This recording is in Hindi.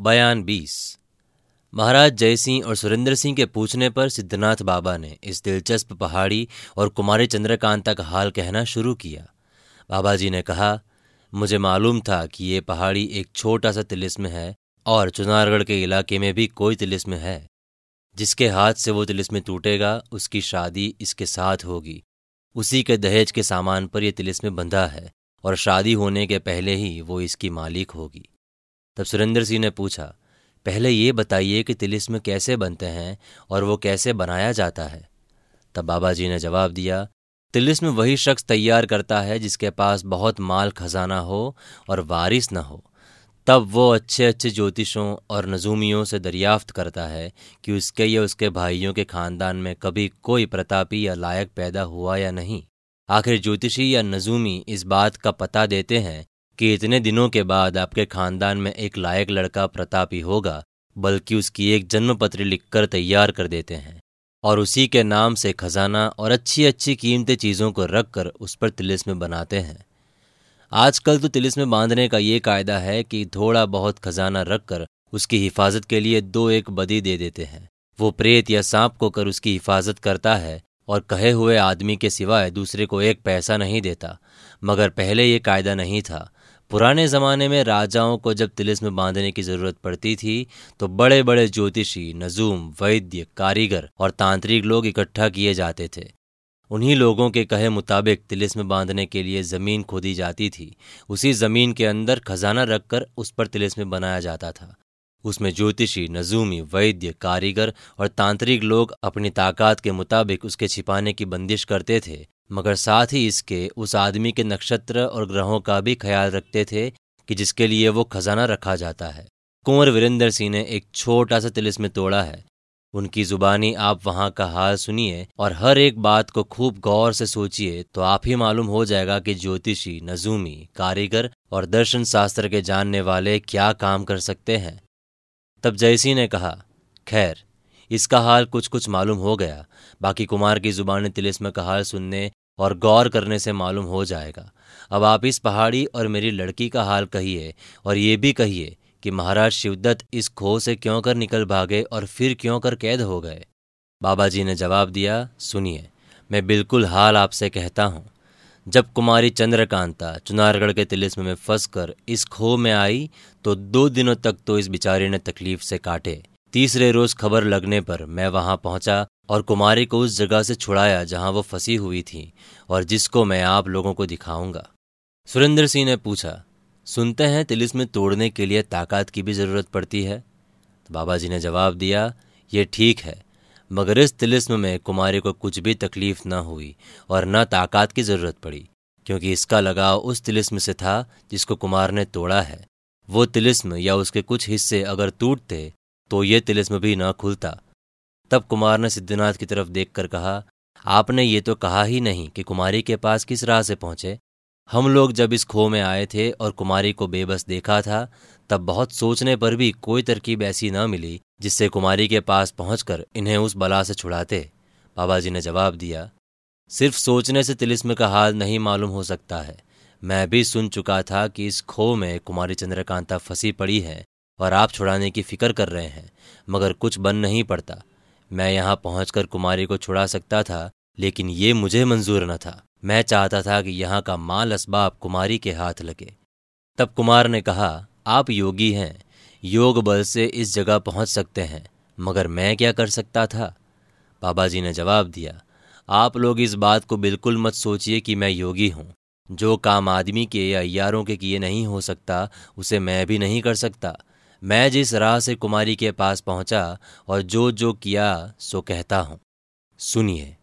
बयान बीस। महाराज जयसिंह और सुरेंद्र सिंह के पूछने पर सिद्धनाथ बाबा ने इस दिलचस्प पहाड़ी और कुमारी चंद्रकांता का हाल कहना शुरू किया। बाबा जी ने कहा, मुझे मालूम था कि ये पहाड़ी एक छोटा सा तिलिस्म है और चुनारगढ़ के इलाके में भी कोई तिलिस्म है। जिसके हाथ से वो तिलिस्म टूटेगा, उसकी शादी इसके साथ होगी। उसी के दहेज के सामान पर यह तिलिस्म बंधा है और शादी होने के पहले ही वो इसकी मालिक होगी। तब सुरेंद्र सिंह ने पूछा, पहले ये बताइए कि तिलिस्म कैसे बनते हैं और वो कैसे बनाया जाता है? तब बाबा जी ने जवाब दिया, तिलिस्म वही शख्स तैयार करता है जिसके पास बहुत माल खजाना हो और वारिस न हो। तब वो अच्छे अच्छे ज्योतिषों और नजूमियों से दरियाफ्त करता है कि उसके या उसके भाइयों के खानदान में कभी कोई प्रतापी या लायक पैदा हुआ या नहीं। आखिर ज्योतिषी या नजूमी इस बात का पता देते हैं कि इतने दिनों के बाद आपके खानदान में एक लायक लड़का प्रतापी होगा, बल्कि उसकी एक जन्म पत्र लिखकर तैयार कर देते हैं। और उसी के नाम से खजाना और अच्छी अच्छी कीमती चीज़ों को रखकर उस पर तिलिस्म बनाते हैं। आजकल तो तिलिस्म बांधने का ये कायदा है कि थोड़ा बहुत खजाना रखकर उसकी हिफाजत के लिए दो एक बदी दे देते हैं। वो प्रेत या सांप को कर उसकी हिफाजत करता है और कहे हुए आदमी के सिवाय दूसरे को एक पैसा नहीं देता। मगर पहले ये कायदा नहीं था। पुराने ज़माने में राजाओं को जब तिलिस्म बांधने की ज़रूरत पड़ती थी तो बड़े बड़े ज्योतिषी, नजूम, वैद्य, कारीगर और तांत्रिक लोग इकट्ठा किए जाते थे। उन्हीं लोगों के कहे मुताबिक तिलिस्म बांधने के लिए ज़मीन खोदी जाती थी। उसी ज़मीन के अंदर खजाना रखकर उस पर तिलिस्म बनाया जाता था। उसमें ज्योतिषी, नजूमी, वैद्य, कारीगर और तांत्रिक लोग अपनी ताकत के मुताबिक उसके छिपाने की बंदिश करते थे। मगर साथ ही इसके उस आदमी के नक्षत्र और ग्रहों का भी ख्याल रखते थे कि जिसके लिए वो खजाना रखा जाता है। कुंवर वीरेंद्र सिंह ने एक छोटा सा तिलिस्म तोड़ा है। उनकी जुबानी आप वहाँ का हाल सुनिए और हर एक बात को खूब गौर से सोचिए तो आप ही मालूम हो जाएगा कि ज्योतिषी, नजूमी, कारीगर और दर्शन शास्त्र के जानने वाले क्या काम कर सकते हैं। तब जयसी ने कहा, खैर इसका हाल कुछ कुछ मालूम हो गया। बाकी कुमार की ज़ुबान तिलिस्म का हाल सुनने और गौर करने से मालूम हो जाएगा। अब आप इस पहाड़ी और मेरी लड़की का हाल कहिए और ये भी कहिए कि महाराज शिवदत्त इस खो से क्यों कर निकल भागे और फिर क्यों कर कैद हो गए? बाबा जी ने जवाब दिया, सुनिए, मैं बिल्कुल हाल आपसे कहता हूँ। जब कुमारी चंद्रकांता चुनारगढ़ के तिलिस्म में फंसकर इस खो में आई तो दो दिनों तक तो इस बिचारी ने तकलीफ़ से काटे। तीसरे रोज खबर लगने पर मैं वहाँ पहुँचा और कुमारी को उस जगह से छुड़ाया जहाँ वो फंसी हुई थी और जिसको मैं आप लोगों को दिखाऊँगा। सुरेंद्र सिंह ने पूछा, सुनते हैं तिलिस्म तोड़ने के लिए ताकत की भी ज़रूरत पड़ती है? तो बाबा जी ने जवाब दिया, ये ठीक है, मगर इस तिलिस्म में कुमारी को कुछ भी तकलीफ़ न हुई और न ताकत की ज़रूरत पड़ी, क्योंकि इसका लगाव उस तिलिस्म से था जिसको कुमार ने तोड़ा है। वो तिलिस्म या उसके कुछ हिस्से अगर टूटते तो ये तिलिस्म भी न खुलता। तब कुमार ने सिद्धनाथ की तरफ़ देखकर कहा, आपने ये तो कहा ही नहीं कि कुमारी के पास किस राह से पहुँचे। हम लोग जब इस खो में आए थे और कुमारी को बेबस देखा था, तब बहुत सोचने पर भी कोई तरकीब ऐसी न मिली जिससे कुमारी के पास पहुंचकर इन्हें उस बला से छुड़ाते। बाबा जी ने जवाब दिया, सिर्फ़ सोचने से तिलिस्म का हाल नहीं मालूम हो सकता है। मैं भी सुन चुका था कि इस खो में कुमारी चंद्रकांता फंसी पड़ी है। और आप छुड़ाने की फ़िक्र कर रहे हैं, मगर कुछ बन नहीं पड़ता। मैं यहाँ पहुंचकर कुमारी को छुड़ा सकता था, लेकिन ये मुझे मंजूर न था। मैं चाहता था कि यहाँ का माल असबाब कुमारी के हाथ लगे। तब कुमार ने कहा, आप योगी हैं, योग बल से इस जगह पहुँच सकते हैं, मगर मैं क्या कर सकता था? बाबा जी ने जवाब दिया, आप लोग इस बात को बिल्कुल मत सोचिए कि मैं योगी हूँ। जो काम आदमी के या यारों के किए नहीं हो सकता, उसे मैं भी नहीं कर सकता। मैं जिस राह से कुमारी के पास पहुँचा और जो जो किया, सो कहता हूँ। सुनिए।